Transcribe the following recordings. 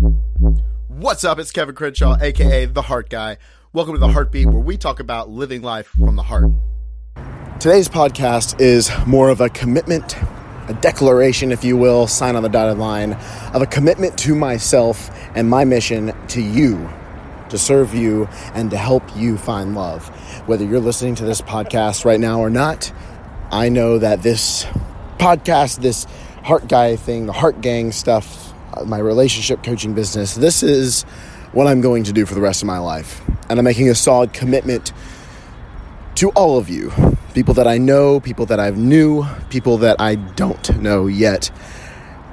What's up? It's Kevin Crenshaw, aka The Heart Guy. Welcome to The Heartbeat, where we talk about living life from the heart. Today's podcast is more of a commitment, a declaration, if you will, sign on the dotted line, of a commitment to myself and my mission to you, to serve you, and to help you find love. Whether you're listening to this podcast right now or not, I know that this podcast, this Heart Guy thing, the Heart Gang stuff, my relationship coaching business, this is what I'm going to do for the rest of my life. And I'm making a solid commitment to all of you people that I know, people that I've knew, people that I don't know yet,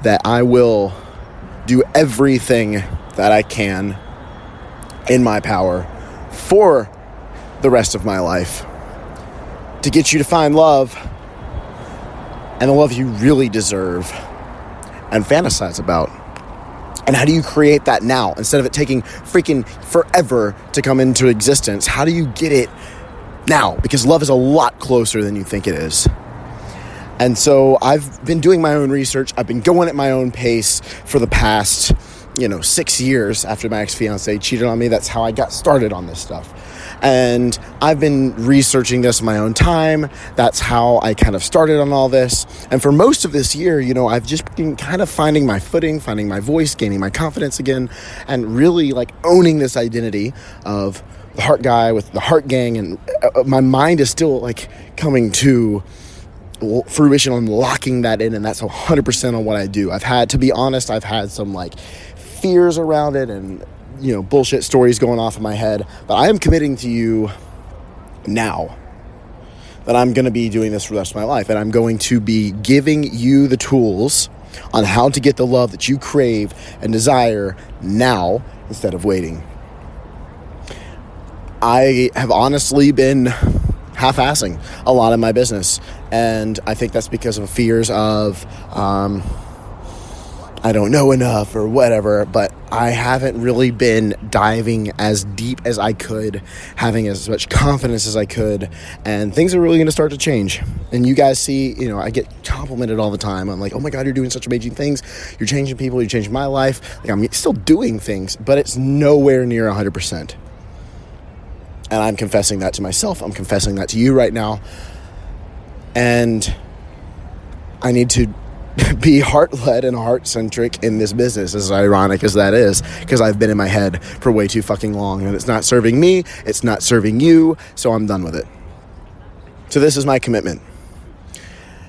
that I will do everything that I can in my power for the rest of my life to get you to find love and the love you really deserve and fantasize about. And how do you create that now instead of it taking freaking forever to come into existence? How do you get it now? Because love is a lot closer than you think it is. And so I've been doing my own research. I've been going at my own pace for the past, you know, six years after my ex fiance cheated on me. That's how I got started on this stuff. And I've been researching this in my own time. That's how I kind of started on all this. And for most of this year, you know, I've just been kind of finding my footing, finding my voice, gaining my confidence again, and really like owning this identity of the heart guy with the heart gang. And uh, my mind is still like coming to fruition on locking that in and that's 100% on what I do. I've had to be honest, I've had some like fears around it and you know, bullshit stories going off in my head. But I am committing to you now that I'm going to be doing this for the rest of my life. And I'm going to be giving you the tools on how to get the love that you crave and desire now instead of waiting. I have honestly been half assing a lot of my business. And I think that's because of fears of, um, I don't know enough or whatever, but I haven't really been diving as deep as I could, having as much confidence as I could, and things are really going to start to change. And you guys see, you know, I get complimented all the time. I'm like, oh my God, you're doing such amazing things. You're changing people, you're changing my life. Like, I'm still doing things, but it's nowhere near 100%. And I'm confessing that to myself. I'm confessing that to you right now. And I need to be heart led and heart centric in this business, as ironic as that is, because I've been in my head for way too fucking long and it's not serving me, it's not serving you, so I'm done with it. So, this is my commitment.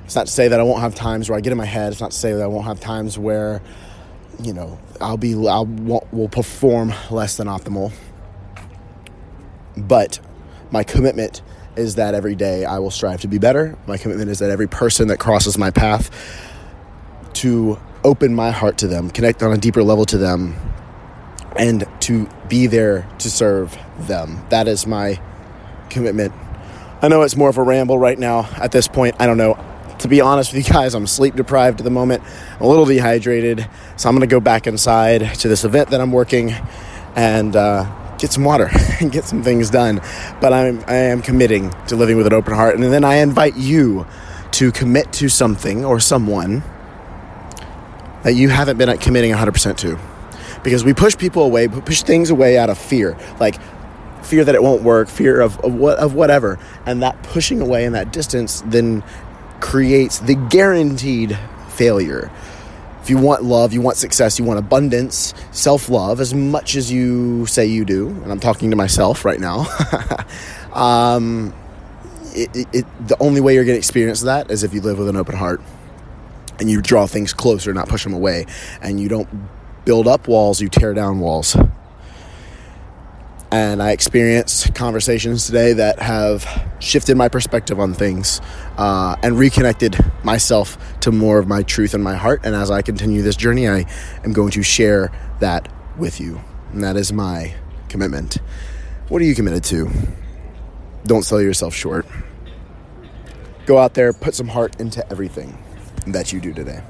It's not to say that I won't have times where I get in my head, it's not to say that I won't have times where, you know, I'll be, I'll, will perform less than optimal. But my commitment is that every day I will strive to be better. My commitment is that every person that crosses my path, to open my heart to them, connect on a deeper level to them, and to be there to serve them. That is my commitment. I know it's more of a ramble right now at this point. I don't know. To be honest with you guys, I'm sleep deprived at the moment, I'm a little dehydrated. So I'm going to go back inside to this event that I'm working and uh, get some water and get some things done. But I'm, I am committing to living with an open heart. And then I invite you to commit to something or someone that you haven't been committing 100% to. Because we push people away, push things away out of fear. Like fear that it won't work, fear of, of, what, of whatever. And that pushing away and that distance then creates the guaranteed failure. If you want love, you want success, you want abundance, self love, as much as you say you do, and I'm talking to myself right now, um, it, it, the only way you're going to experience that is if you live with an open heart and you draw things closer, not push them away. And you don't build up walls, you tear down walls. And I experienced conversations today that have shifted my perspective on things uh, and reconnected myself to more of my truth and my heart. And as I continue this journey, I am going to share that with you. And that is my commitment. What are you committed to? Don't sell yourself short. Go out there, put some heart into everything that you do today.